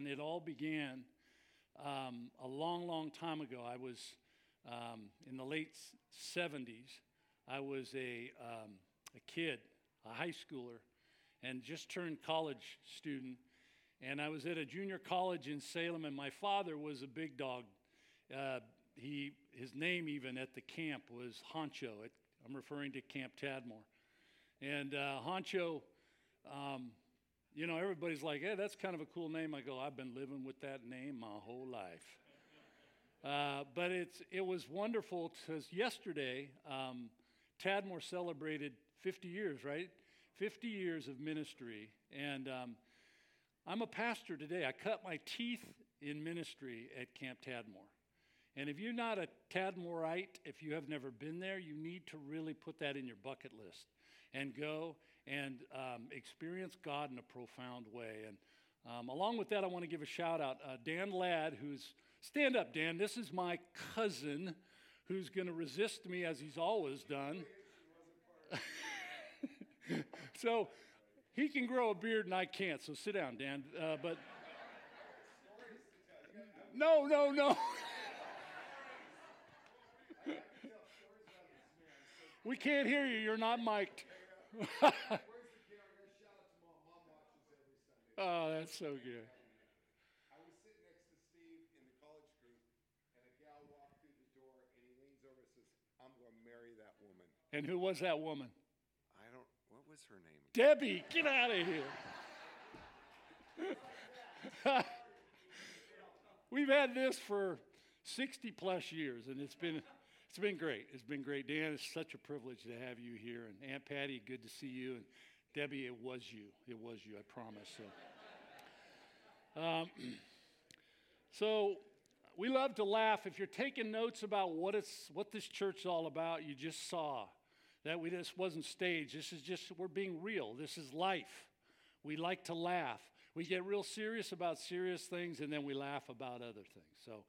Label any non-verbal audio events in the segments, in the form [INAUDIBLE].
and it all began um, a long, long time ago. I was um, in the late 70s. I was a, um, a kid, a high schooler, and just turned college student. And I was at a junior college in Salem, and my father was a big dog. Uh, he, his name, even at the camp, was Honcho. I'm referring to Camp Tadmor. And uh, Honcho, um, you know, everybody's like, hey, that's kind of a cool name. I go, I've been living with that name my whole life. Uh, but it's, it was wonderful because yesterday, um, Tadmor celebrated 50 years, right? 50 years of ministry. And um, I'm a pastor today. I cut my teeth in ministry at Camp Tadmor. And if you're not a Tadmorite, if you have never been there, you need to really put that in your bucket list and go and um, experience God in a profound way. And um, along with that, I want to give a shout out. Uh, Dan Ladd, who's, stand up, Dan. This is my cousin who's going to resist me as he's always done. [LAUGHS] so he can grow a beard and I can't. So sit down, Dan. Uh, but no, no, no. [LAUGHS] we can't hear you. You're not mic'd. [LAUGHS] oh, that's so good. I was sitting next to Steve in the college group, and a gal walked through the door, and he leans over and says, I'm going to marry that woman. And who was that woman? I don't, what was her name? Debbie, get out of here. [LAUGHS] We've had this for 60 plus years, and it's been it's been great. It's been great. Dan, it's such a privilege to have you here. And Aunt Patty, good to see you. And Debbie, it was you. It was you, I promise. So, um, [CLEARS THROAT] so we love to laugh. If you're taking notes about what, it's, what this church is all about, you just saw that we just wasn't staged. This is just, we're being real. This is life. We like to laugh. We get real serious about serious things, and then we laugh about other things. So,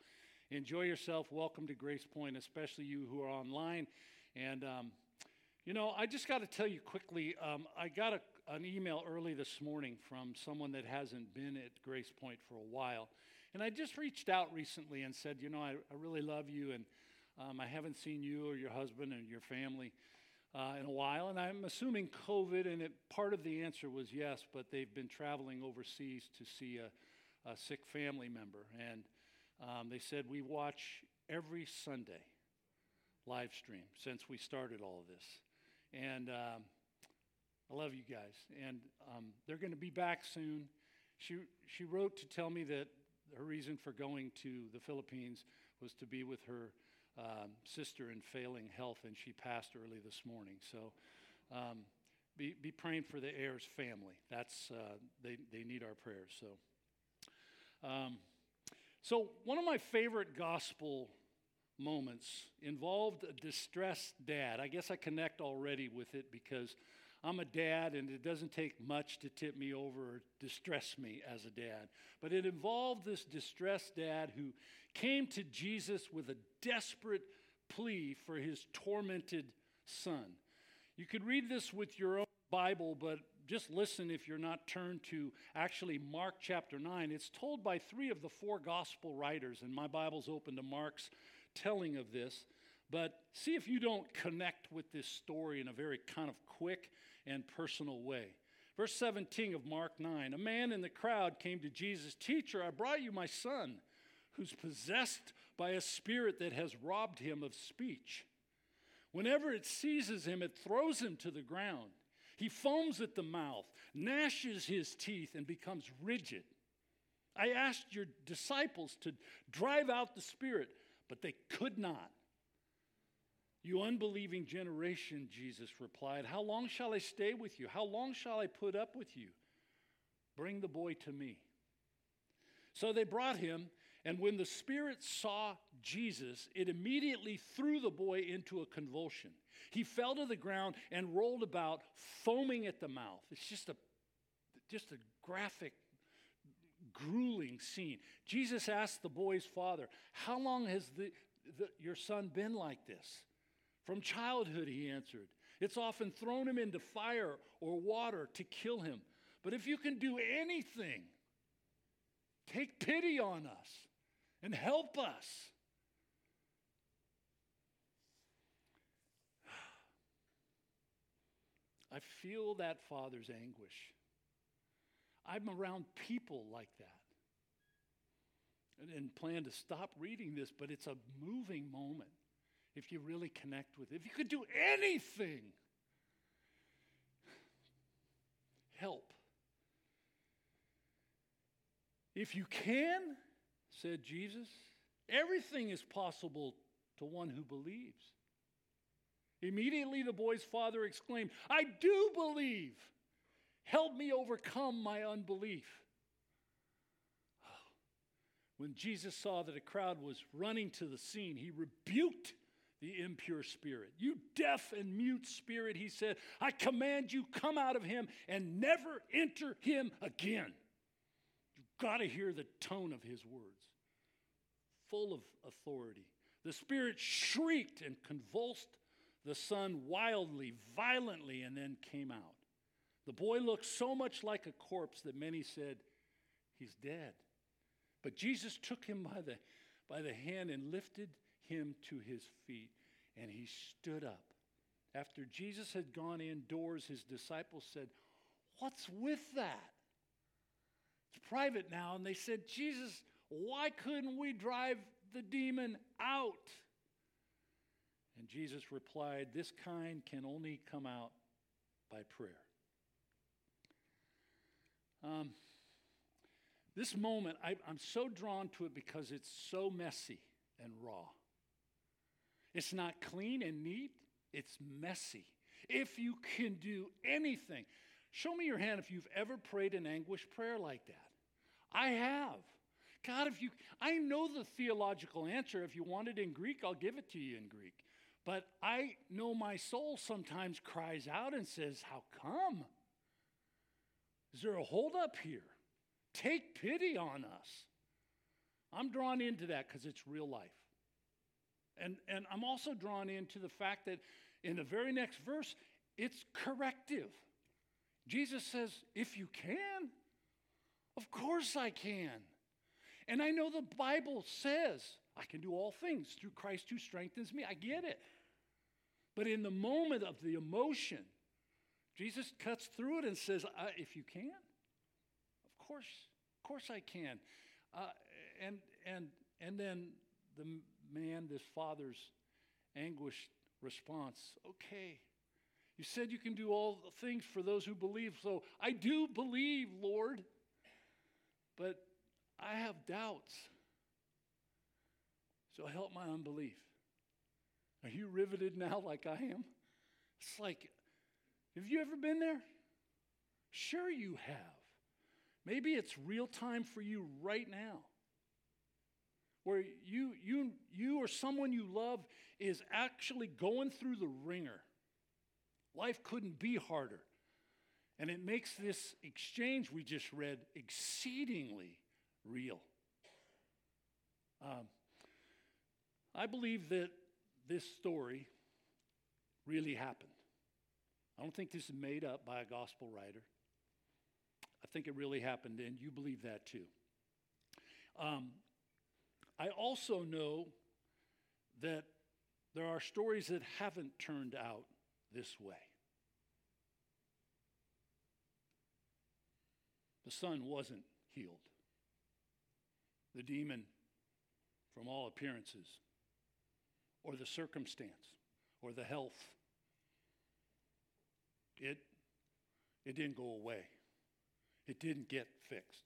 enjoy yourself. Welcome to Grace Point, especially you who are online. And, um, you know, I just got to tell you quickly um, I got a, an email early this morning from someone that hasn't been at Grace Point for a while. And I just reached out recently and said, you know, I, I really love you, and um, I haven't seen you or your husband and your family. Uh, in a while, and I'm assuming COVID, and it, part of the answer was yes, but they've been traveling overseas to see a, a sick family member. And um, they said we watch every Sunday live stream since we started all of this. And um, I love you guys. And um, they're going to be back soon. She, she wrote to tell me that her reason for going to the Philippines was to be with her um, sister in failing health, and she passed early this morning. So um, be, be praying for the heirs family. That's, uh, they, they need our prayers. So. So, one of my favorite gospel moments involved a distressed dad. I guess I connect already with it because I'm a dad and it doesn't take much to tip me over or distress me as a dad. But it involved this distressed dad who came to Jesus with a desperate plea for his tormented son. You could read this with your own Bible, but just listen if you're not turned to actually Mark chapter 9. It's told by three of the four gospel writers, and my Bible's open to Mark's telling of this. But see if you don't connect with this story in a very kind of quick and personal way. Verse 17 of Mark 9 A man in the crowd came to Jesus, Teacher, I brought you my son, who's possessed by a spirit that has robbed him of speech. Whenever it seizes him, it throws him to the ground. He foams at the mouth, gnashes his teeth, and becomes rigid. I asked your disciples to drive out the spirit, but they could not. You unbelieving generation, Jesus replied, How long shall I stay with you? How long shall I put up with you? Bring the boy to me. So they brought him, and when the spirit saw Jesus, it immediately threw the boy into a convulsion. He fell to the ground and rolled about, foaming at the mouth. It's just a, just a graphic, grueling scene. Jesus asked the boy's father, How long has the, the, your son been like this? From childhood, he answered. It's often thrown him into fire or water to kill him. But if you can do anything, Take pity on us and help us. I feel that Father's anguish. I'm around people like that. And, plan to stop reading this, but it's a moving moment if you really connect with it. If you could do anything, help. If you can, said Jesus, everything is possible to one who believes. Immediately the boy's father exclaimed, I do believe. Help me overcome my unbelief. [SIGHS] When Jesus saw that a crowd was running to the scene, he rebuked the impure spirit. You deaf and mute spirit, he said, I command you, come out of him and never enter him again. Got to hear the tone of his words, full of authority. The spirit shrieked and convulsed the son wildly, violently, and then came out. The boy looked so much like a corpse that many said, He's dead. But Jesus took him by the, by the hand and lifted him to his feet, and he stood up. After Jesus had gone indoors, his disciples said, What's with that? It's private now. And they said, Jesus, why couldn't we drive the demon out? And Jesus replied, This kind can only come out by prayer. Um, this moment, I, I'm so drawn to it because it's so messy and raw. It's not clean and neat, it's messy. If you can do anything, show me your hand if you've ever prayed an anguish prayer like that. I have. God, if you, I know the theological answer. If you want it in Greek, I'll give it to you in Greek. But I know my soul sometimes cries out and says, How come? Is there a holdup here? Take pity on us. I'm drawn into that because it's real life. And, and I'm also drawn into the fact that in the very next verse, it's corrective. Jesus says, If you can, of course I can. And I know the Bible says, I can do all things through Christ who strengthens me. I get it. But in the moment of the emotion, Jesus cuts through it and says, If you can, of course, of course I can. Uh, and, and, and then the man, this father's anguished response okay, you said you can do all things for those who believe. So I do believe, Lord, but I have doubts. So help my unbelief. Are you riveted now [LAUGHS] like I am? It's like, have you ever been there? Sure, you have. Maybe it's real time for you right now. Where you, you, you or someone you love is actually going through the wringer. Life couldn't be harder. And it makes this exchange we just read exceedingly real. Um, I believe that this story really happened. I don't think this is made up by a gospel writer. I think it really happened, and you believe that too. Um, I also know that there are stories that haven't turned out this way. The son wasn't healed. The demon, from all appearances, or the circumstance, or the health, it, it didn't go away. It didn't get fixed.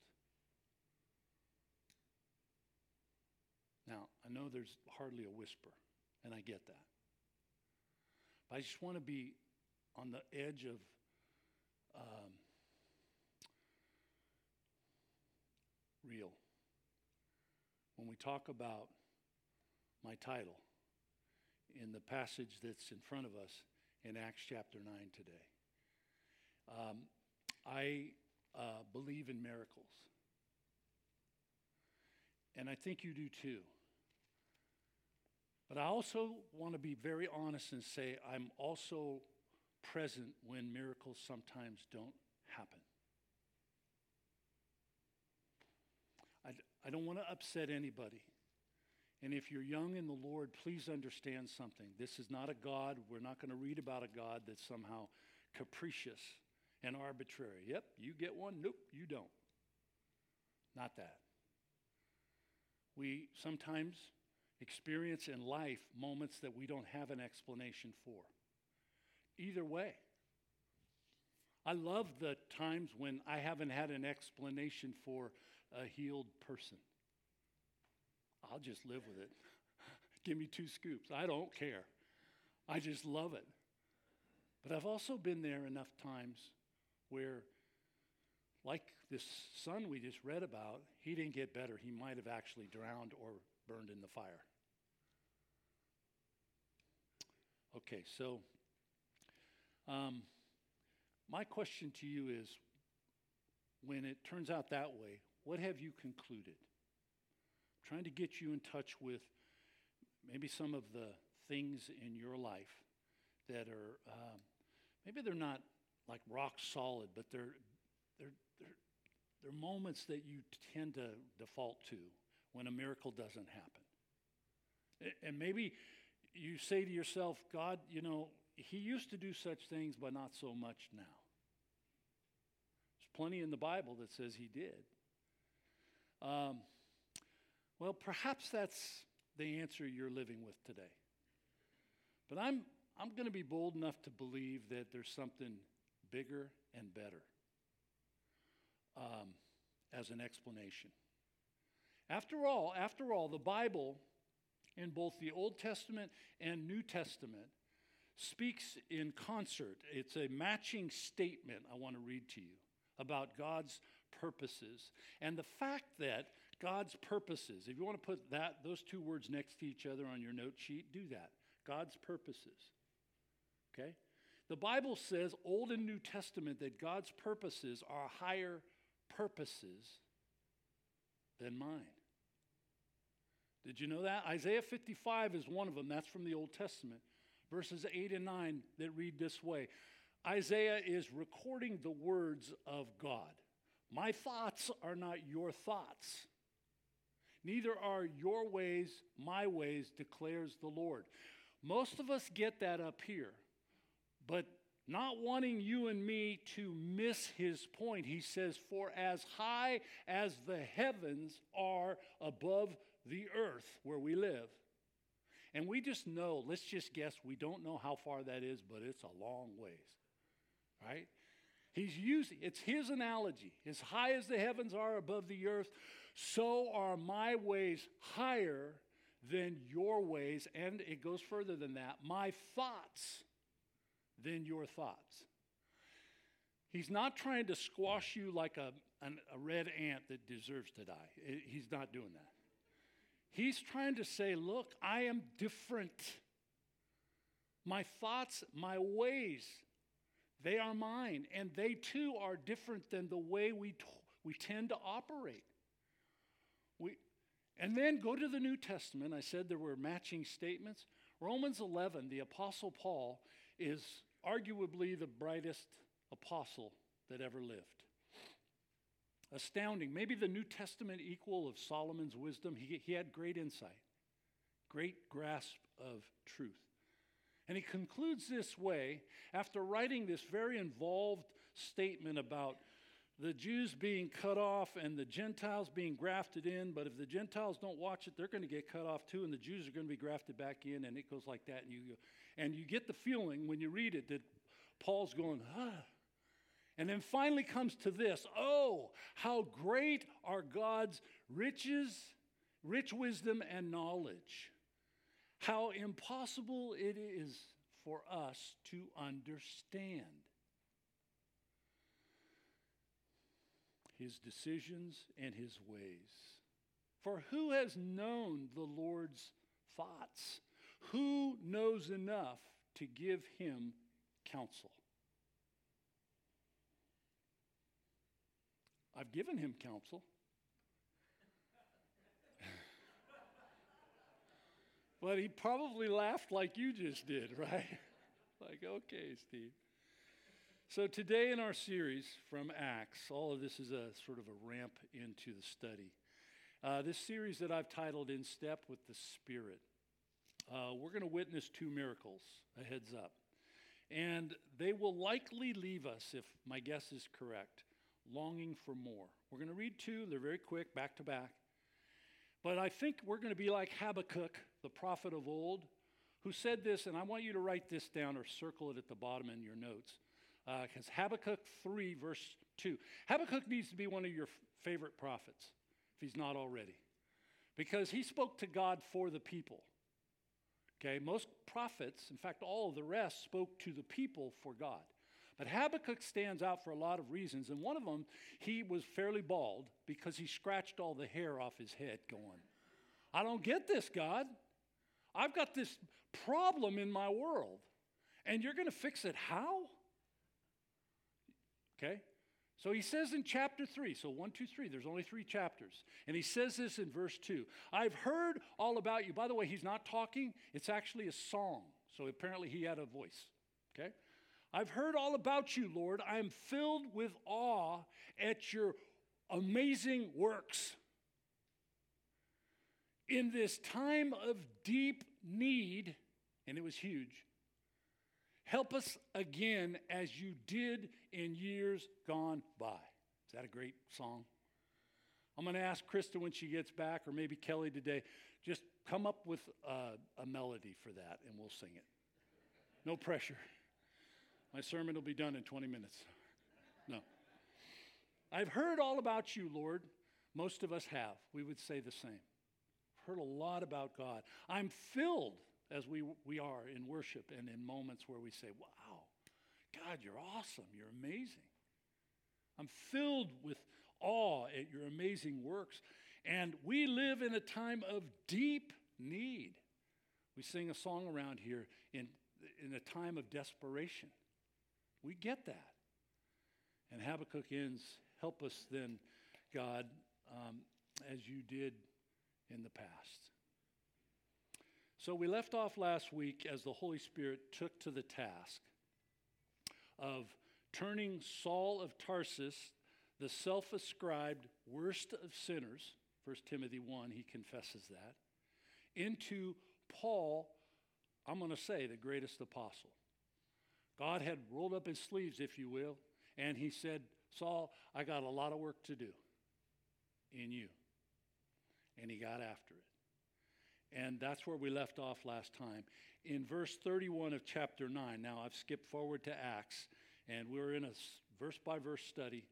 Now, I know there's hardly a whisper, and I get that. But I just want to be on the edge of um, real. When we talk about my title in the passage that's in front of us in Acts chapter 9 today, um, I uh, believe in miracles. And I think you do too. But I also want to be very honest and say I'm also present when miracles sometimes don't happen. I, I don't want to upset anybody. And if you're young in the Lord, please understand something. This is not a God, we're not going to read about a God that's somehow capricious and arbitrary. Yep, you get one. Nope, you don't. Not that. We sometimes experience in life moments that we don't have an explanation for. Either way, I love the times when I haven't had an explanation for a healed person. I'll just live with it. [LAUGHS] Give me two scoops. I don't care. I just love it. But I've also been there enough times where, like this son we just read about, he didn't get better. He might have actually drowned or burned in the fire. Okay, so um, my question to you is when it turns out that way, what have you concluded? I'm trying to get you in touch with maybe some of the things in your life that are, um, maybe they're not like rock solid, but they're, they're, they're, they're moments that you tend to default to when a miracle doesn't happen. And maybe you say to yourself, God, you know, He used to do such things, but not so much now. There's plenty in the Bible that says He did. Um, well, perhaps that's the answer you're living with today. But I'm, I'm going to be bold enough to believe that there's something bigger and better um, as an explanation. After all, after all, the Bible in both the Old Testament and New Testament speaks in concert. It's a matching statement I want to read to you about God's purposes and the fact that God's purposes, if you want to put that those two words next to each other on your note sheet, do that. God's purposes. Okay? The Bible says, Old and New Testament, that God's purposes are higher purposes than mine. Did you know that? Isaiah 55 is one of them. That's from the Old Testament. Verses 8 and 9 that read this way Isaiah is recording the words of God. My thoughts are not your thoughts. Neither are your ways my ways, declares the Lord. Most of us get that up here, but not wanting you and me to miss his point, he says, For as high as the heavens are above the earth where we live. And we just know, let's just guess, we don't know how far that is, but it's a long ways. Right? He's using, it's his analogy. As high as the heavens are above the earth, so are my ways higher than your ways. And it goes further than that my thoughts than your thoughts. He's not trying to squash you like a, an, a red ant that deserves to die. He's not doing that. He's trying to say, Look, I am different. My thoughts, my ways, they are mine, and they too are different than the way we, t- we tend to operate. We, and then go to the New Testament. I said there were matching statements. Romans 11, the Apostle Paul is arguably the brightest apostle that ever lived astounding. Maybe the New Testament equal of Solomon's wisdom. He, he had great insight, great grasp of truth. And he concludes this way after writing this very involved statement about the Jews being cut off and the Gentiles being grafted in. But if the Gentiles don't watch it, they're going to get cut off too, and the Jews are going to be grafted back in, and it goes like that. And you, and you get the feeling when you read it that Paul's going. And then finally comes to this Oh, how great are God's riches, rich wisdom, and knowledge. How impossible it is for us to understand his decisions and his ways. For who has known the Lord's thoughts? Who knows enough to give him counsel? I've given him counsel. [LAUGHS] but he probably laughed like you just did, [LAUGHS] right? like, okay, Steve. So, today in our series from Acts, all of this is a sort of a ramp into the study. Uh, this series that I've titled In Step with the Spirit. Uh, we're going to witness two miracles, a heads up. And they will likely leave us, if my guess is correct, longing for more. We're going to read two, they're very quick, back to back. But I think we're going to be like Habakkuk, the prophet of old, who said this, and I want you to write this down or circle it at the bottom in your notes. Because uh, Habakkuk 3, verse 2. Habakkuk needs to be one of your f- favorite prophets, if he's not already, because he spoke to God for the people. Okay, most prophets, in fact, all of the rest, spoke to the people for God. But Habakkuk stands out for a lot of reasons, and one of them, he was fairly bald because he scratched all the hair off his head, going, I don't get this, God. I've got this problem in my world, and you're going to fix it how? Okay? So he says in chapter 3, so 1, 2, 3, there's only three chapters. And he says this in verse 2 I've heard all about you. By the way, he's not talking, it's actually a song. So apparently he had a voice. Okay? I've heard all about you, Lord. I am filled with awe at your amazing works. In this time of deep need, and it was huge, help us again as you did in years gone by. Is that a great song? I'm going to ask Krista when she gets back, or maybe Kelly today, just come up with a, a melody for that and we'll sing it. No pressure. My sermon will be done in 20 minutes. No. I've heard all about you, Lord. Most of us have. We would say the same. Heard a lot about God. I'm filled, as we, we are in worship and in moments where we say, Wow, God, you're awesome. You're amazing. I'm filled with awe at your amazing works. And we live in a time of deep need. We sing a song around here in, in a time of desperation. We get that. And Habakkuk ends, help us then, God, um, as you did in the past. So we left off last week as the Holy Spirit took to the task of turning Saul of Tarsus, the self ascribed worst of sinners, 1 Timothy 1, he confesses that, into Paul, I'm going to say, the greatest apostle. God had rolled up his sleeves, if you will, and he said, Saul, I got a lot of work to do in you. And he got after it. And that's where we left off last time. In verse 31 of chapter 9, now I've skipped forward to Acts, and we're in a verse by verse study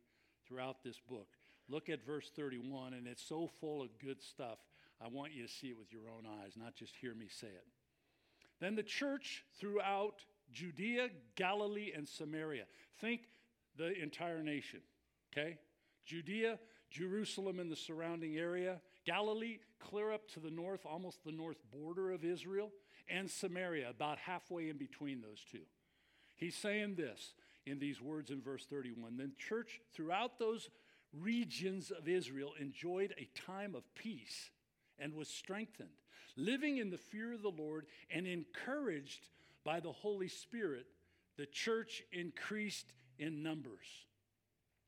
throughout this book. Look at verse 31, and it's so full of good stuff. I want you to see it with your own eyes, not just hear me say it. Then the church throughout Judea, Galilee, and Samaria. Think the entire nation, okay? Judea, Jerusalem and the surrounding area, Galilee, clear up to the north, almost the north border of Israel, and Samaria, about halfway in between those two. He's saying this in these words in verse 31. Then, church throughout those regions of Israel enjoyed a time of peace and was strengthened, living in the fear of the Lord and encouraged by the Holy Spirit, the church increased in numbers.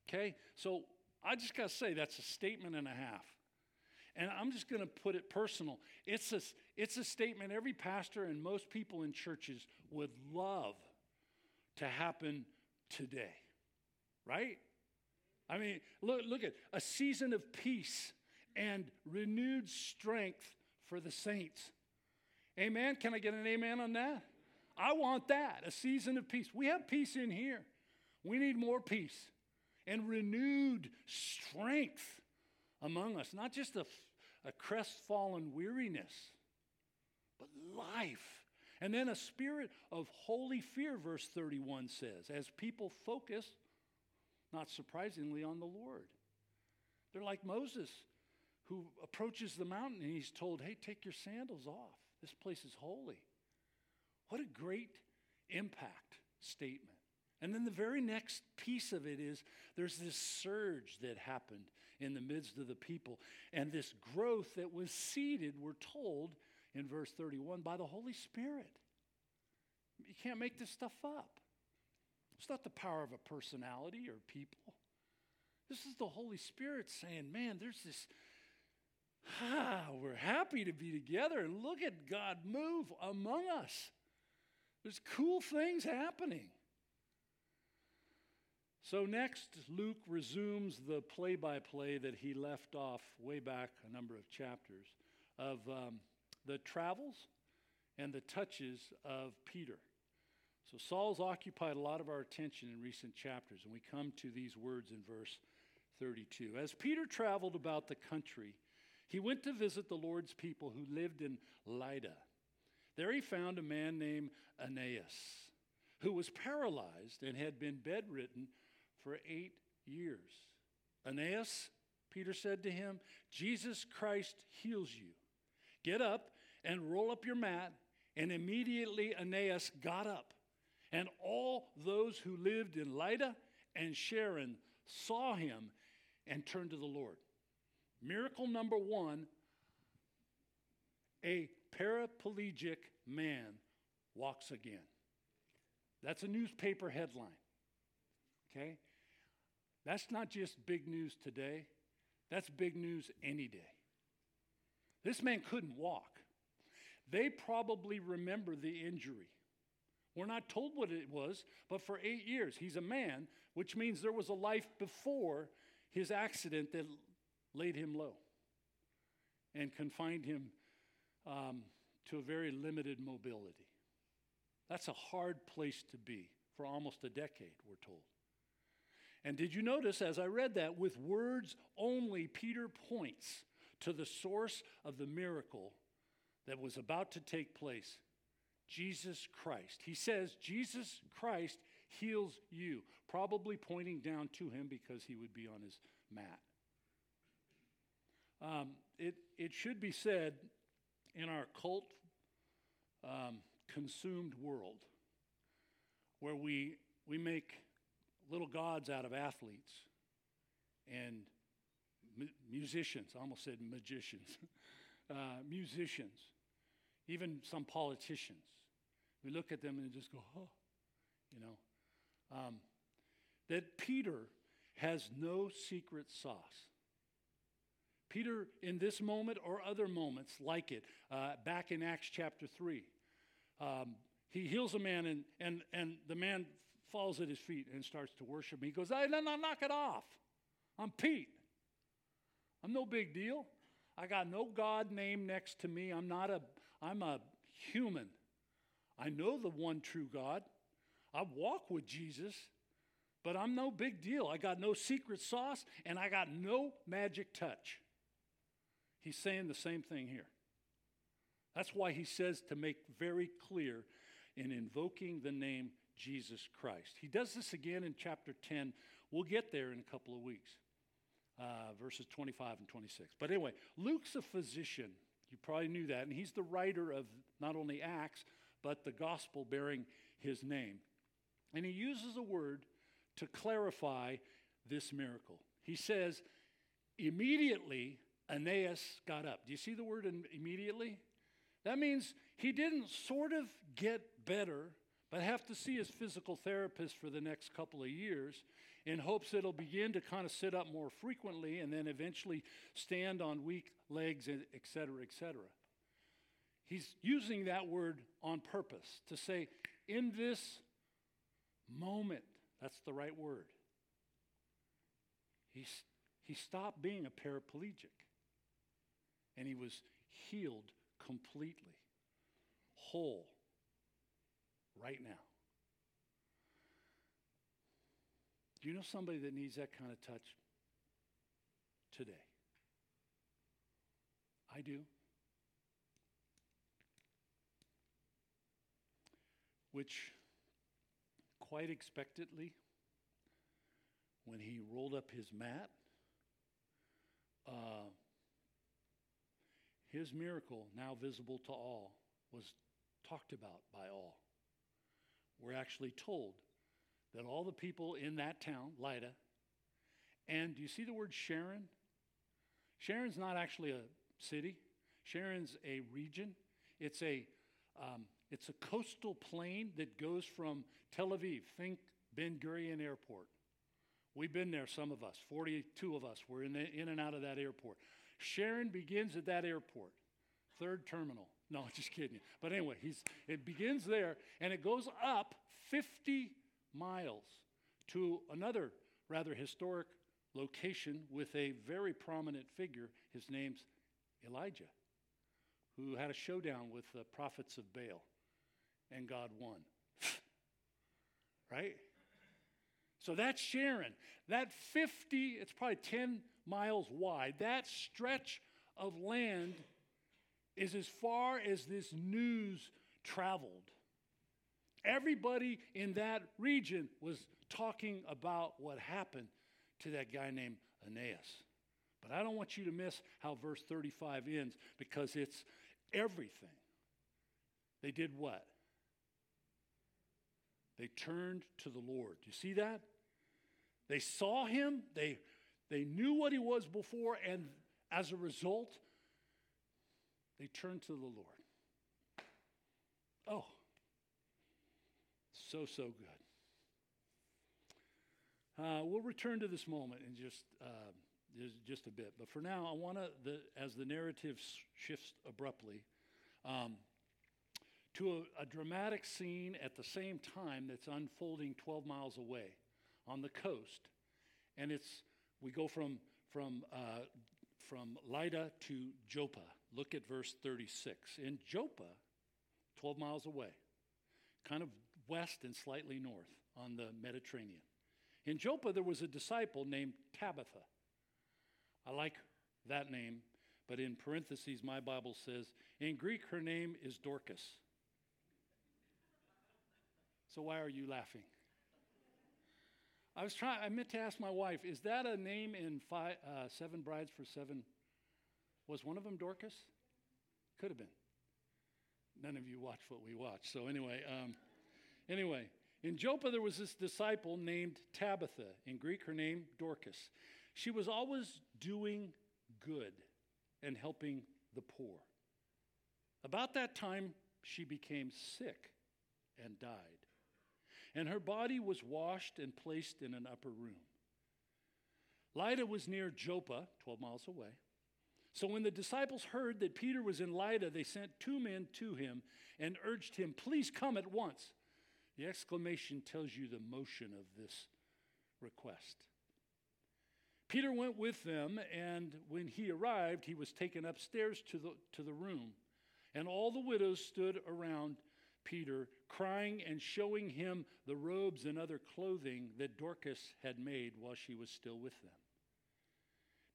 Okay? So I just got to say that's a statement and a half. And I'm just going to put it personal. It's a, it's a statement every pastor and most people in churches would love to happen today. Right? I mean, look, look at a season of peace and renewed strength for the saints. Amen. Can I get an amen on that? I want that, a season of peace. We have peace in here. We need more peace and renewed strength among us, not just a, a crestfallen weariness, but life. And then a spirit of holy fear, verse 31 says, as people focus, not surprisingly, on the Lord. They're like Moses, who approaches the mountain and he's told, hey, take your sandals off. This place is holy. What a great impact statement. And then the very next piece of it is there's this surge that happened in the midst of the people, and this growth that was seeded, we're told in verse 31, by the Holy Spirit. You can't make this stuff up. It's not the power of a personality or people. This is the Holy Spirit saying, man, there's this ah, [SIGHS] We're happy to be together and look at God move among us. There's cool things happening. So, next, Luke resumes the play by play that he left off way back a number of chapters of um, the travels and the touches of Peter. So, Saul's occupied a lot of our attention in recent chapters, and we come to these words in verse 32. As Peter traveled about the country, he went to visit the Lord's people who lived in Lydda. There he found a man named Aeneas, who was paralyzed and had been bedridden for eight years. Aeneas, Peter said to him, Jesus Christ heals you. Get up and roll up your mat. And immediately Aeneas got up. And all those who lived in Lydda and Sharon saw him and turned to the Lord. Miracle number one a paraplegic man walks again. That's a newspaper headline. Okay? That's not just big news today, that's big news any day. This man couldn't walk. They probably remember the injury. We're not told what it was, but for eight years, he's a man, which means there was a life before his accident that laid him low and confined him um, to a very limited mobility. That's a hard place to be for almost a decade, we're told. And did you notice as I read that, with words only, Peter points to the source of the miracle that was about to take place Jesus Christ. He says, Jesus Christ heals you, probably pointing down to him because he would be on his mat. Um, it, it should be said in our cult um, consumed world where we, we make little gods out of athletes and mu- musicians, I almost said magicians, [LAUGHS] uh, musicians, even some politicians. We look at them and just go, oh, you know. Um, that Peter has no secret sauce. Peter, in this moment or other moments like it, uh, back in Acts chapter 3, um, he heals a man and, and, and the man falls at his feet and starts to worship him. He goes, hey, no, no, knock it off. I'm Pete. I'm no big deal. I got no God name next to me. I'm not a, I'm a human. I know the one true God. I walk with Jesus, but I'm no big deal. I got no secret sauce and I got no magic touch. He's saying the same thing here. That's why he says to make very clear in invoking the name Jesus Christ. He does this again in chapter 10. We'll get there in a couple of weeks, uh, verses 25 and 26. But anyway, Luke's a physician. You probably knew that. And he's the writer of not only Acts, but the gospel bearing his name. And he uses a word to clarify this miracle. He says, immediately Aeneas got up. Do you see the word immediately? That means he didn't sort of get better, but have to see his physical therapist for the next couple of years in hopes he'll begin to kind of sit up more frequently and then eventually stand on weak legs, et cetera, et cetera. He's using that word on purpose to say, in this moment, that's the right word. He, he stopped being a paraplegic and he was healed completely, whole, right now. Do you know somebody that needs that kind of touch today? I do. Which, quite expectantly, when he rolled up his mat, uh, his miracle, now visible to all, was talked about by all. We're actually told that all the people in that town, Lydda, and do you see the word Sharon? Sharon's not actually a city. Sharon's a region. It's a, um, it's a coastal plain that goes from Tel Aviv. Think Ben Gurion Airport. We've been there, some of us, 42 of us. We're in, the, in and out of that airport. Sharon begins at that airport. third terminal. No, [LAUGHS] just kidding. But anyway, he's, it begins there and it goes up 50 miles to another rather historic location with a very prominent figure. His name's Elijah, who had a showdown with the prophets of Baal, and God won. [LAUGHS] right? So that's Sharon. That 50, it's probably 10 miles wide, that stretch of land is as far as this news traveled. Everybody in that region was talking about what happened to that guy named Aeneas. But I don't want you to miss how verse 35 ends because it's everything. They did what? They turned to the Lord. You see that? They saw him, they, they knew what he was before, and as a result, they turned to the Lord. Oh, so, so good. Uh, we'll return to this moment in just, uh, just a bit. But for now, I want to, as the narrative shifts abruptly, um, to a, a, dramatic scene at the same time that's unfolding 12 miles away on the coast. And it's, we go from, from, uh, from Lydda to Joppa. Look at verse 36. In Joppa, 12 miles away, kind of west and slightly north on the Mediterranean. In Joppa, there was a disciple named Tabitha. I like that name, but in parentheses, my Bible says, in Greek, her name is Dorcas. So why are you laughing? I was trying, I meant to ask my wife, is that a name in five, uh, Seven Brides for Seven? Was one of them Dorcas? Could have been. None of you watch what we watch. So, anyway, um, anyway, in Joppa, there was this disciple named Tabitha. In Greek, her name, Dorcas. She was always doing good and helping the poor. About that time, she became sick and died. And her body was washed and placed in an upper room. Lydda was near Joppa, 12 miles away. So when the disciples heard that Peter was in Lydda, they sent two men to him and urged him, Please come at once. The exclamation tells you the motion of this request. Peter went with them, and when he arrived, he was taken upstairs to the, to the room. And all the widows stood around Peter, crying and showing him the robes and other clothing that Dorcas had made while she was still with them.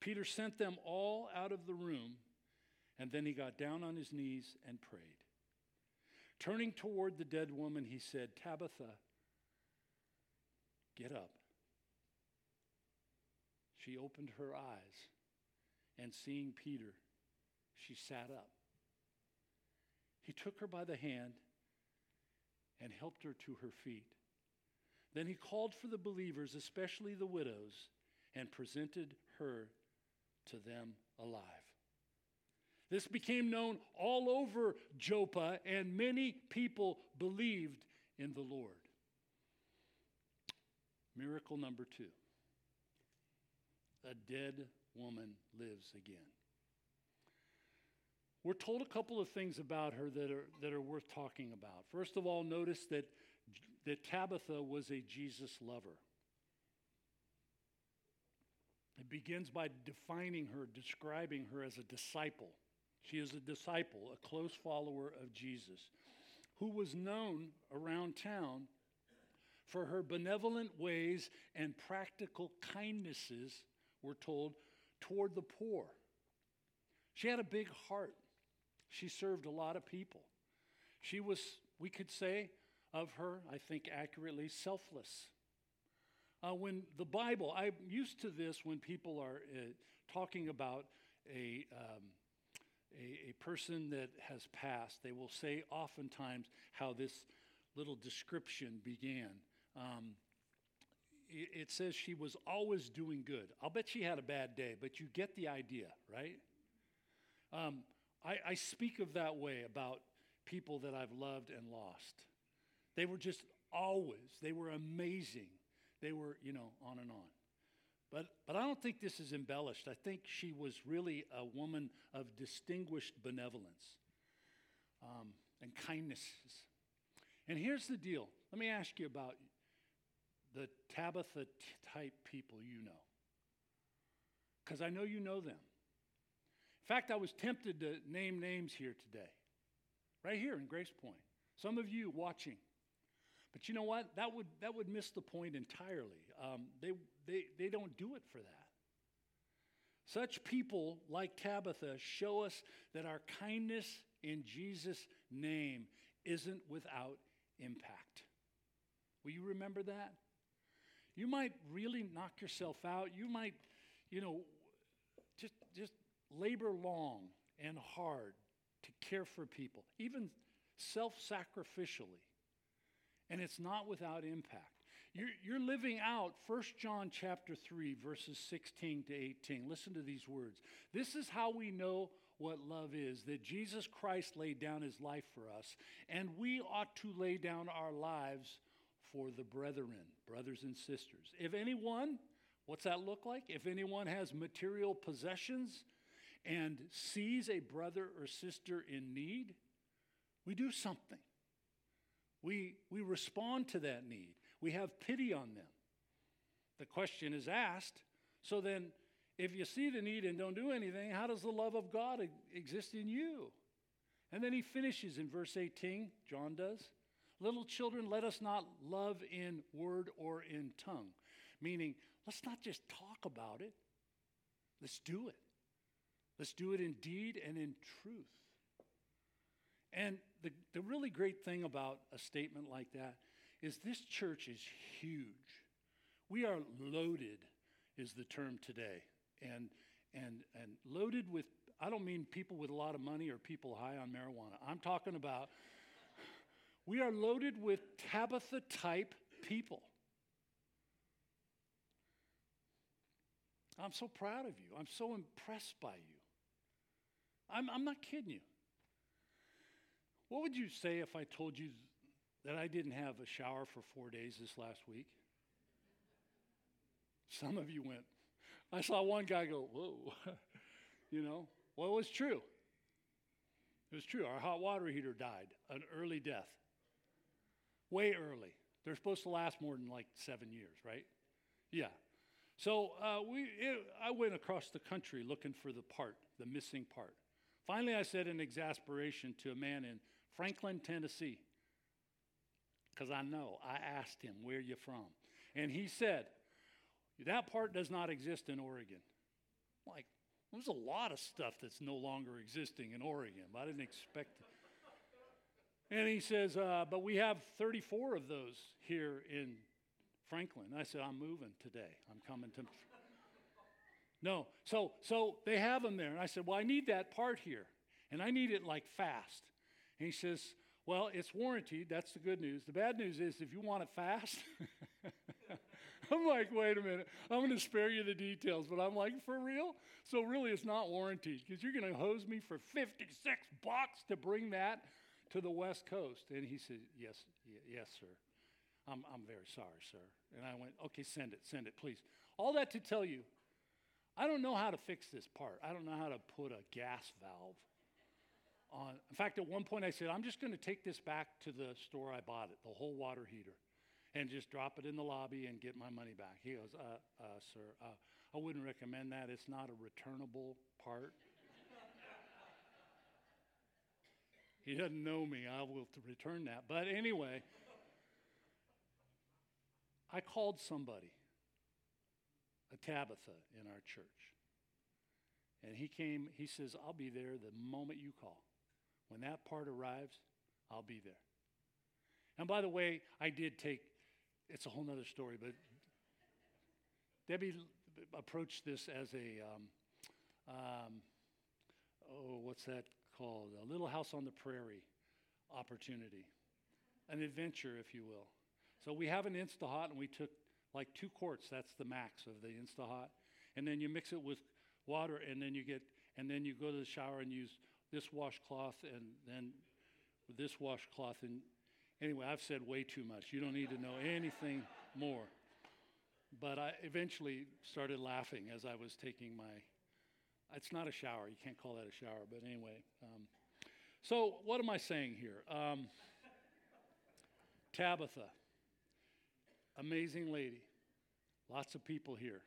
Peter sent them all out of the room, and then he got down on his knees and prayed. Turning toward the dead woman, he said, Tabitha, get up. She opened her eyes, and seeing Peter, she sat up. He took her by the hand and helped her to her feet. Then he called for the believers, especially the widows, and presented her to them alive. This became known all over Joppa, and many people believed in the Lord. Miracle number two a dead woman lives again. We're told a couple of things about her that are, that are worth talking about. First of all, notice that, that Tabitha was a Jesus lover. It begins by defining her, describing her as a disciple. She is a disciple, a close follower of Jesus, who was known around town for her benevolent ways and practical kindnesses, we're told, toward the poor. She had a big heart. She served a lot of people. She was, we could say of her, I think accurately, selfless. Uh, when the Bible, I'm used to this when people are uh, talking about a, um, a, a, person that has passed, they will say oftentimes how this little description began. Um, it, it says she was always doing good. I'll bet she had a bad day, but you get the idea, right? Um, I, I speak of that way about people that I've loved and lost. They were just always, they were amazing they were, you know, on and on. But, but I don't think this is embellished. I think she was really a woman of distinguished benevolence um, and kindnesses. And here's the deal let me ask you about the Tabitha type people you know. Because I know you know them. In fact, I was tempted to name names here today, right here in Grace Point. Some of you watching. But you know what? That would, that would miss the point entirely. Um, they, they, they don't do it for that. Such people like Tabitha show us that our kindness in Jesus' name isn't without impact. Will you remember that? You might really knock yourself out. You might, you know, just, just labor long and hard to care for people, even self sacrificially. And it's not without impact. You're, you're living out 1 John chapter 3, verses 16 to 18. Listen to these words. This is how we know what love is that Jesus Christ laid down his life for us, and we ought to lay down our lives for the brethren, brothers and sisters. If anyone, what's that look like? If anyone has material possessions and sees a brother or sister in need, we do something. We, we respond to that need. We have pity on them. The question is asked so then, if you see the need and don't do anything, how does the love of God exist in you? And then he finishes in verse 18, John does. Little children, let us not love in word or in tongue. Meaning, let's not just talk about it, let's do it. Let's do it in deed and in truth. And the, the really great thing about a statement like that is this church is huge. We are loaded, is the term today. And, and, and loaded with, I don't mean people with a lot of money or people high on marijuana. I'm talking about, we are loaded with Tabitha type people. I'm so proud of you. I'm so impressed by you. I'm, I'm not kidding you. What would you say if I told you that I didn't have a shower for four days this last week? Some of you went. I saw one guy go, whoa. [LAUGHS] you know, well, it was true. It was true. Our hot water heater died, an early death. Way early. They're supposed to last more than like seven years, right? Yeah. So uh, we, it, I went across the country looking for the part, the missing part. Finally, I said in exasperation to a man in Franklin, Tennessee, because I know. I asked him, Where you from? And he said, That part does not exist in Oregon. Like, there's a lot of stuff that's no longer existing in Oregon. I didn't expect it. And he says, uh, But we have 34 of those here in Franklin. I said, I'm moving today. I'm coming to. No. So, so they have them there. And I said, Well, I need that part here. And I need it like fast. And he says, Well, it's warranted. That's the good news. The bad news is if you want it fast, [LAUGHS] I'm like, Wait a minute. I'm going to spare you the details. But I'm like, For real? So, really, it's not warranted because you're going to hose me for 56 bucks to bring that to the West Coast. And he said, Yes, yes, sir. I'm, I'm very sorry, sir. And I went, Okay, send it, send it, please. All that to tell you, I don't know how to fix this part. I don't know how to put a gas valve on. In fact, at one point I said, I'm just going to take this back to the store I bought it, the whole water heater, and just drop it in the lobby and get my money back. He goes, uh, uh, Sir, uh, I wouldn't recommend that. It's not a returnable part. [LAUGHS] he doesn't know me. I will return that. But anyway, I called somebody, a Tabitha in our church. And he came, he says, I'll be there the moment you call. When that part arrives, I'll be there. And by the way, I did take, it's a whole other story, but Debbie approached this as a, um, um, oh, what's that called? A little house on the prairie opportunity, an adventure, if you will. So we have an Instahot, and we took like two quarts. That's the max of the Instahot, and then you mix it with water, and then you get, and then you go to the shower and use this washcloth and then this washcloth. And anyway, I've said way too much. You don't need to know anything more. but I eventually started laughing as I was taking my. It's not a shower. You can't call that a shower, but anyway. Um, so, what am I saying here? Um, Tabitha, amazing lady. Lots of people here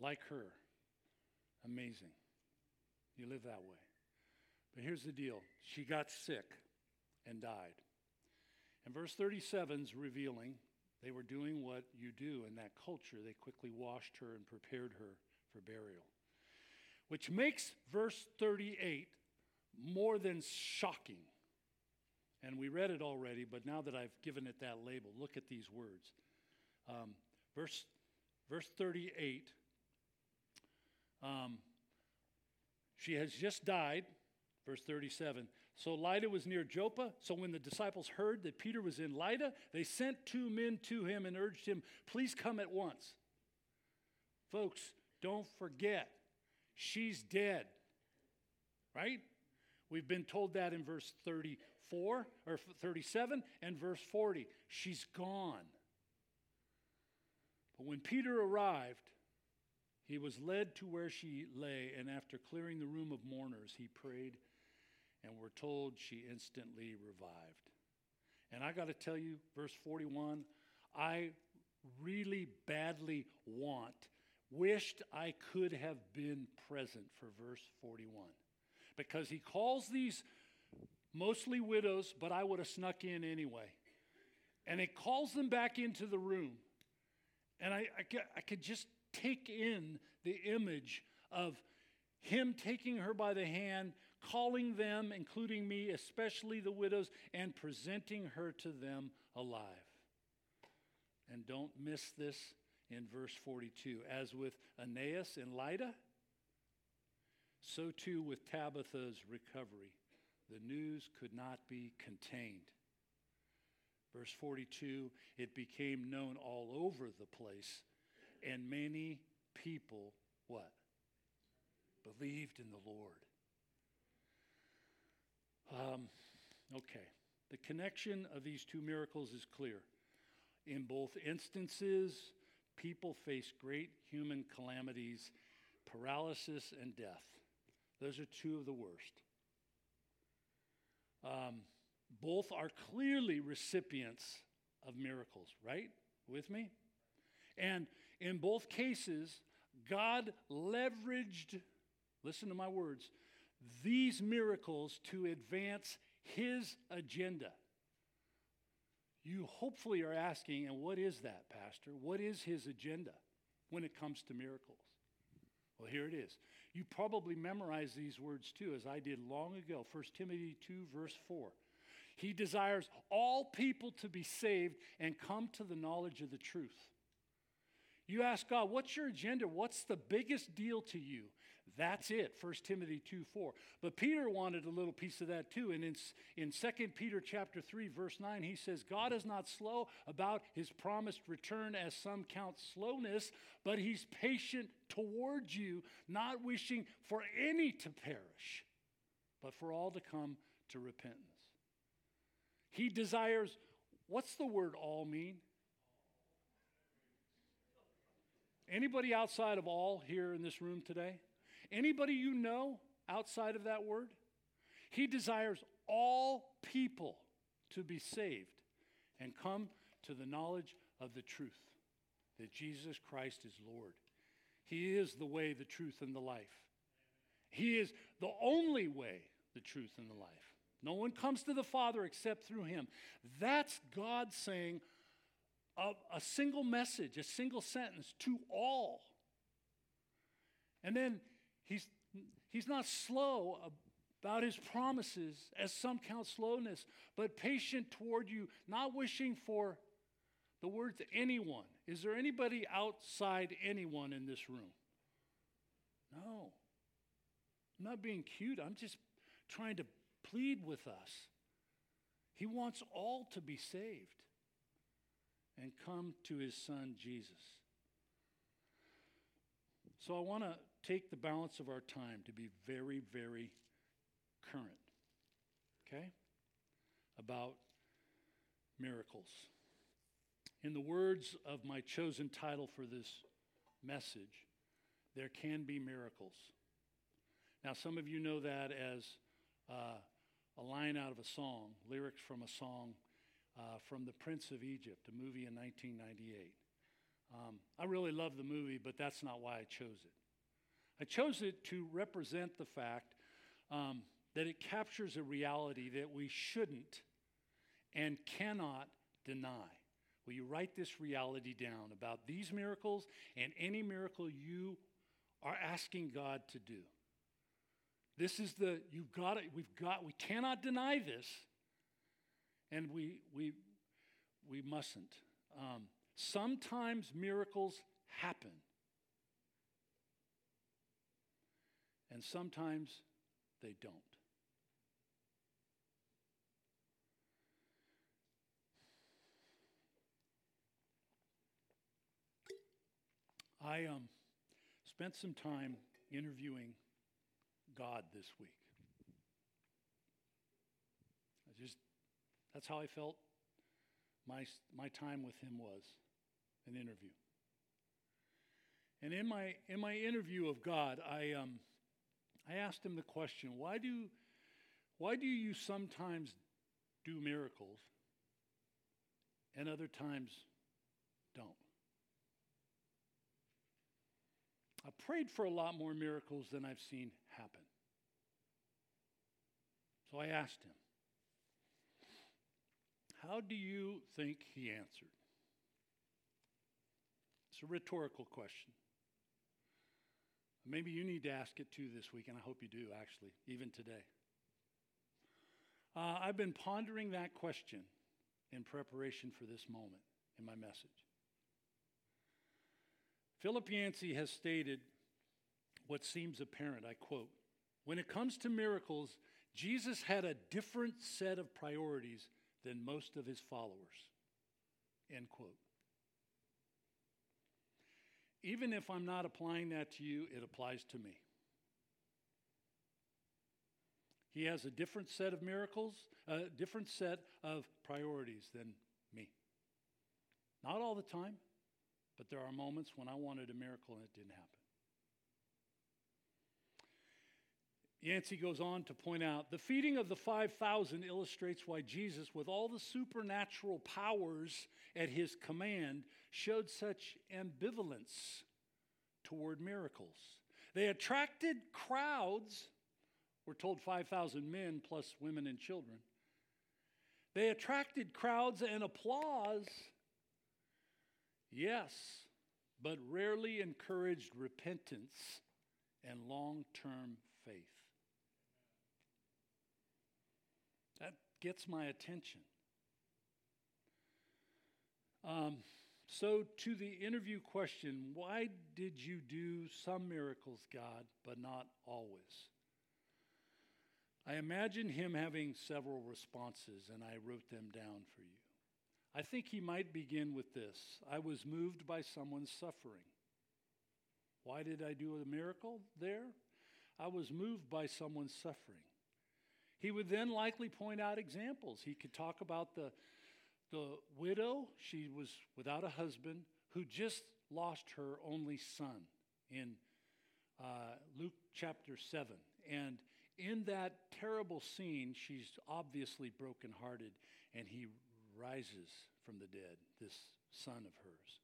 like her. Amazing. You live that way. But here's the deal she got sick and died. And verse 37 is revealing they were doing what you do in that culture. They quickly washed her and prepared her for burial. Which makes verse 38 more than shocking. And we read it already, but now that I've given it that label, look at these words. Um, verse, verse 38 um, she has just died, verse 37. So Lydda was near Joppa. So when the disciples heard that Peter was in Lydda, they sent two men to him and urged him, Please come at once. Folks, don't forget, she's dead. Right? We've been told that in verse 34 or 37 and verse 40. She's gone. But when Peter arrived, he was led to where she lay, and after clearing the room of mourners, he prayed, and we're told she instantly revived. And I got to tell you, verse 41, I really badly want, wished I could have been present for verse 41. Because he calls these mostly widows, but I would have snuck in anyway. And it calls them back into the room. And I, I, I could just take in the image of him taking her by the hand, calling them, including me, especially the widows, and presenting her to them alive. And don't miss this in verse 42. As with Aeneas and Lydda, so too with Tabitha's recovery. The news could not be contained. Verse 42 it became known all over the place and many people, what? Believed in the Lord. Um, okay. The connection of these two miracles is clear. In both instances, people face great human calamities, paralysis, and death. Those are two of the worst. Um, both are clearly recipients of miracles, right? With me? And in both cases, God leveraged, listen to my words, these miracles to advance his agenda. You hopefully are asking, and what is that, Pastor? What is his agenda when it comes to miracles? Well, here it is. You probably memorized these words too, as I did long ago. 1 Timothy 2, verse 4. He desires all people to be saved and come to the knowledge of the truth. You ask God, what's your agenda? What's the biggest deal to you? That's it, 1 Timothy 2 4. But Peter wanted a little piece of that too. And in, in 2 Peter chapter 3, verse 9, he says, God is not slow about his promised return, as some count slowness, but he's patient towards you, not wishing for any to perish, but for all to come to repentance. He desires, what's the word all mean? Anybody outside of all here in this room today? Anybody you know outside of that word? He desires all people to be saved and come to the knowledge of the truth that Jesus Christ is Lord. He is the way, the truth, and the life. He is the only way, the truth, and the life. No one comes to the Father except through him. That's God saying, a, a single message, a single sentence to all. And then he's, he's not slow about his promises, as some count slowness, but patient toward you, not wishing for the words anyone. Is there anybody outside anyone in this room? No. I'm not being cute. I'm just trying to plead with us. He wants all to be saved and come to his son Jesus. So I want to take the balance of our time to be very, very current, okay? About miracles. In the words of my chosen title for this message, there can be miracles. Now, some of you know that as uh, a line out of a song, lyrics from a song uh, from The Prince of Egypt, a movie in 1998. Um, I really love the movie, but that's not why I chose it. I chose it to represent the fact um, that it captures a reality that we shouldn't and cannot deny. Will you write this reality down about these miracles and any miracle you are asking God to do? This is the, you've got it, we've got, we cannot deny this, and we, we, we mustn't. Um, sometimes miracles happen, and sometimes they don't. I um, spent some time interviewing God this week. I just, that's how I felt my, my time with him was an interview. And in my, in my interview of God, I, um, I asked him the question why do, why do you sometimes do miracles and other times don't? I prayed for a lot more miracles than I've seen happen. So I asked him, How do you think he answered? It's a rhetorical question. Maybe you need to ask it too this week, and I hope you do, actually, even today. Uh, I've been pondering that question in preparation for this moment in my message. Philip Yancey has stated what seems apparent. I quote When it comes to miracles, Jesus had a different set of priorities than most of his followers. End quote. Even if I'm not applying that to you, it applies to me. He has a different set of miracles, a different set of priorities than me. Not all the time, but there are moments when I wanted a miracle and it didn't happen. Yancey goes on to point out the feeding of the 5,000 illustrates why Jesus, with all the supernatural powers at his command, showed such ambivalence toward miracles. They attracted crowds, we're told 5,000 men plus women and children. They attracted crowds and applause, yes, but rarely encouraged repentance and long term faith. That gets my attention. Um, so, to the interview question, why did you do some miracles, God, but not always? I imagine him having several responses, and I wrote them down for you. I think he might begin with this I was moved by someone's suffering. Why did I do a miracle there? I was moved by someone's suffering. He would then likely point out examples. He could talk about the, the widow, she was without a husband, who just lost her only son in uh, Luke chapter 7. And in that terrible scene, she's obviously brokenhearted, and he rises from the dead, this son of hers.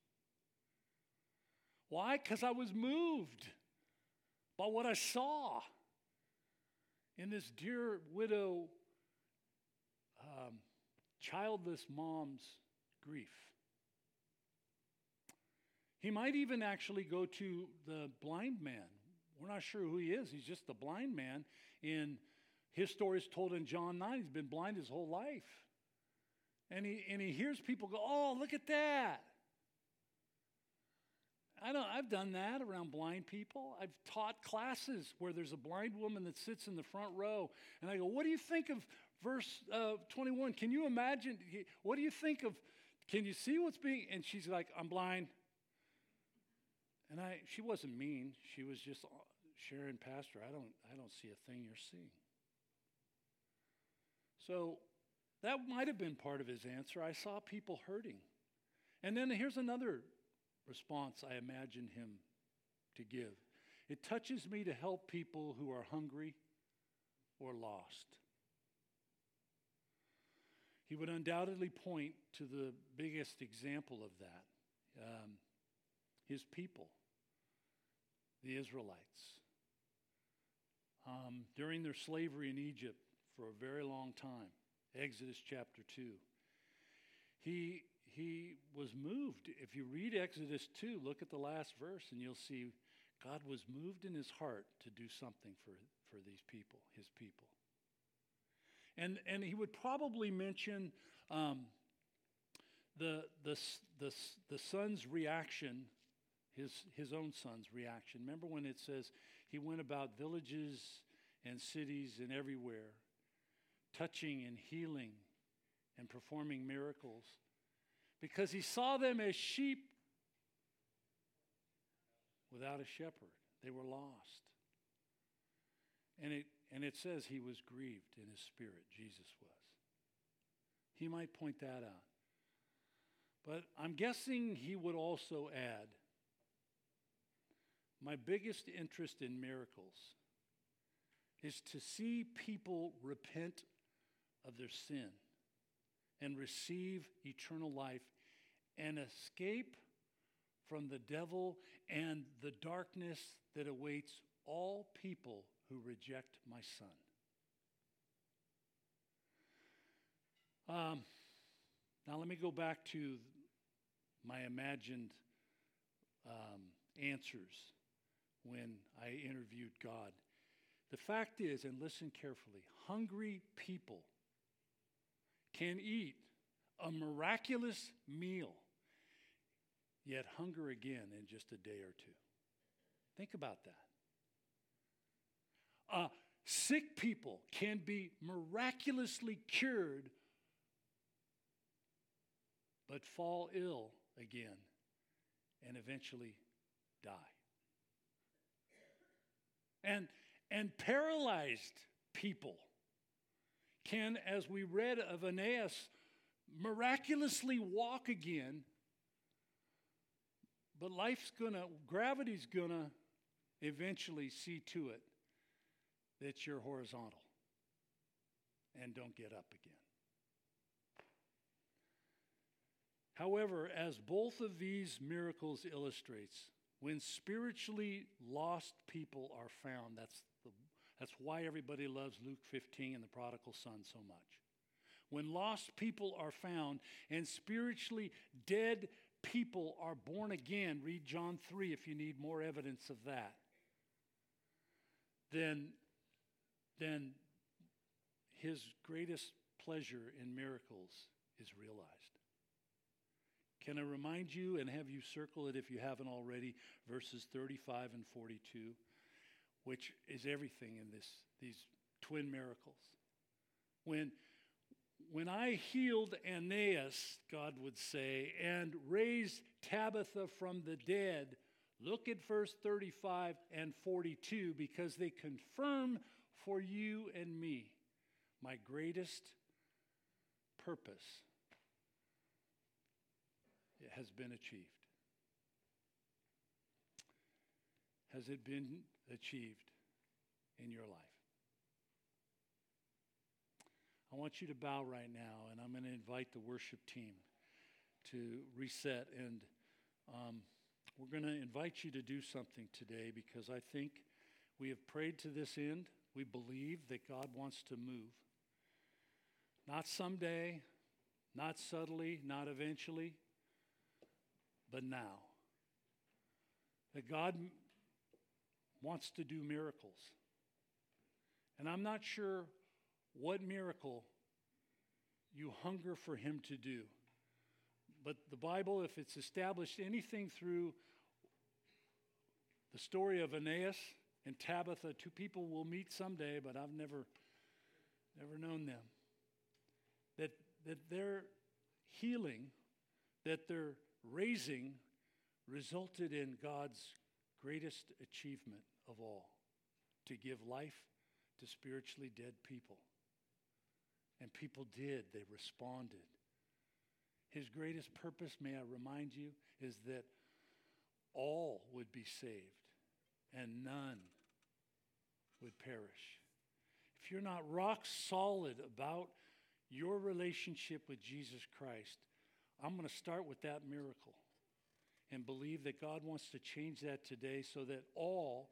Why? Because I was moved by what I saw in this dear widow, um, childless mom's grief. He might even actually go to the blind man. We're not sure who he is. He's just the blind man. In his story is told in John 9. He's been blind his whole life. And he, and he hears people go, Oh, look at that. I know I've done that around blind people. I've taught classes where there's a blind woman that sits in the front row, and I go, "What do you think of verse uh, 21? Can you imagine? What do you think of? Can you see what's being?" And she's like, "I'm blind." And I, she wasn't mean. She was just uh, sharing, Pastor. I don't, I don't see a thing you're seeing. So that might have been part of his answer. I saw people hurting. And then here's another response I imagine him to give it touches me to help people who are hungry or lost. He would undoubtedly point to the biggest example of that um, his people, the Israelites. Um, during their slavery in Egypt for a very long time, Exodus chapter 2, he, he was moved. If you read Exodus 2, look at the last verse, and you'll see God was moved in his heart to do something for, for these people, his people. And, and he would probably mention um, the, the, the, the son's reaction, his, his own son's reaction. Remember when it says he went about villages and cities and everywhere, touching and healing and performing miracles, because he saw them as sheep without a shepherd. They were lost. And it, and it says he was grieved in his spirit, Jesus was. He might point that out. But I'm guessing he would also add my biggest interest in miracles is to see people repent of their sin and receive eternal life and escape from the devil and the darkness that awaits all people who reject my son. Um, now, let me go back to my imagined um, answers when I interviewed God. The fact is, and listen carefully, hungry people can eat a miraculous meal, yet hunger again in just a day or two. Think about that. Uh, sick people can be miraculously cured, but fall ill again and eventually die. And, and paralyzed people can, as we read of Aeneas, miraculously walk again, but life's gonna, gravity's gonna eventually see to it that you're horizontal and don't get up again. However, as both of these miracles illustrates, when spiritually lost people are found, that's, the, that's why everybody loves Luke 15 and the prodigal son so much. When lost people are found and spiritually dead people are born again, read John 3 if you need more evidence of that, then, then his greatest pleasure in miracles is realized. Can I remind you and have you circle it if you haven't already, verses 35 and 42, which is everything in this, these twin miracles. When, when I healed Aeneas, God would say, and raised Tabitha from the dead, look at verse 35 and 42 because they confirm for you and me my greatest purpose has been achieved? Has it been achieved in your life? I want you to bow right now, and I'm going to invite the worship team to reset. And um, we're going to invite you to do something today because I think we have prayed to this end. We believe that God wants to move. Not someday, not subtly, not eventually, but now. That God wants to do miracles. And I'm not sure what miracle you hunger for Him to do. But the Bible, if it's established anything through the story of Aeneas and Tabitha, two people will meet someday, but I've never, never known them. That, that their healing, that their raising resulted in God's greatest achievement of all to give life to spiritually dead people. And people did, they responded. His greatest purpose, may I remind you, is that all would be saved and none would perish. If you're not rock solid about your relationship with Jesus Christ, I'm going to start with that miracle and believe that God wants to change that today so that all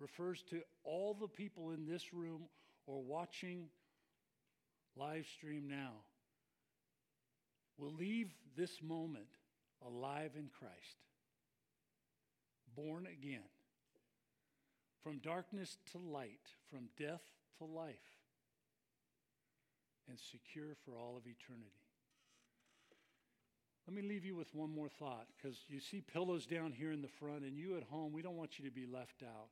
refers to all the people in this room or watching live stream now will leave this moment alive in Christ, born again, from darkness to light, from death to life, and secure for all of eternity. Let me leave you with one more thought because you see pillows down here in the front, and you at home, we don't want you to be left out.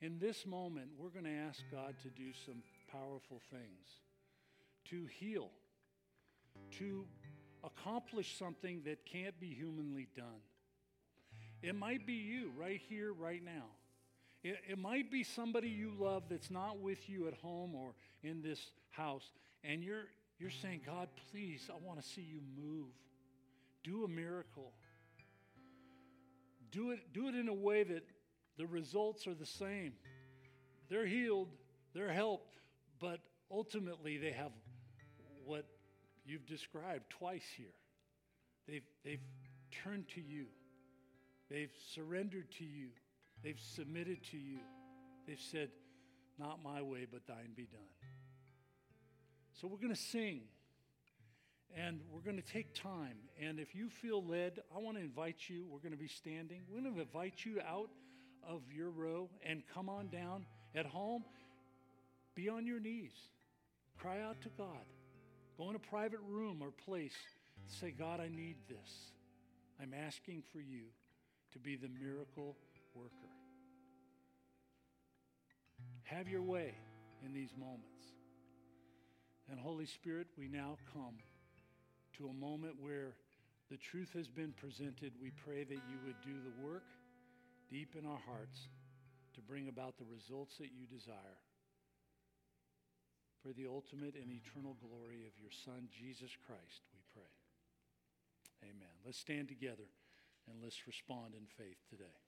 In this moment, we're going to ask God to do some powerful things to heal, to accomplish something that can't be humanly done. It might be you right here, right now. It, it, might be somebody you love that's not with you at home or in this house, and you're, you're saying, God, please, I want to see you move. Do a miracle. Do it, do it in a way that the results are the same. They're healed, they're helped, but ultimately they have what you've described twice here. They've, they've turned to you, they've surrendered to you, they've submitted to you. They've said, Not my way, but thine be done. So we're going to sing. And we're going to take time. And if you feel led, I want to invite you. We're going to be standing. We're going to invite you out of your row and come on down. At home, be on your knees. Cry out to God. Go in a private room or place. Say, God, I need this. I'm asking for you to be the miracle worker. Have your way in these moments. And Holy Spirit, we now come to a moment where the truth has been presented. We pray that you would do the work deep in our hearts to bring about the results that you desire for the ultimate and eternal glory of your Son, Jesus Christ, we pray. Amen. Let's stand together and let's respond in faith today.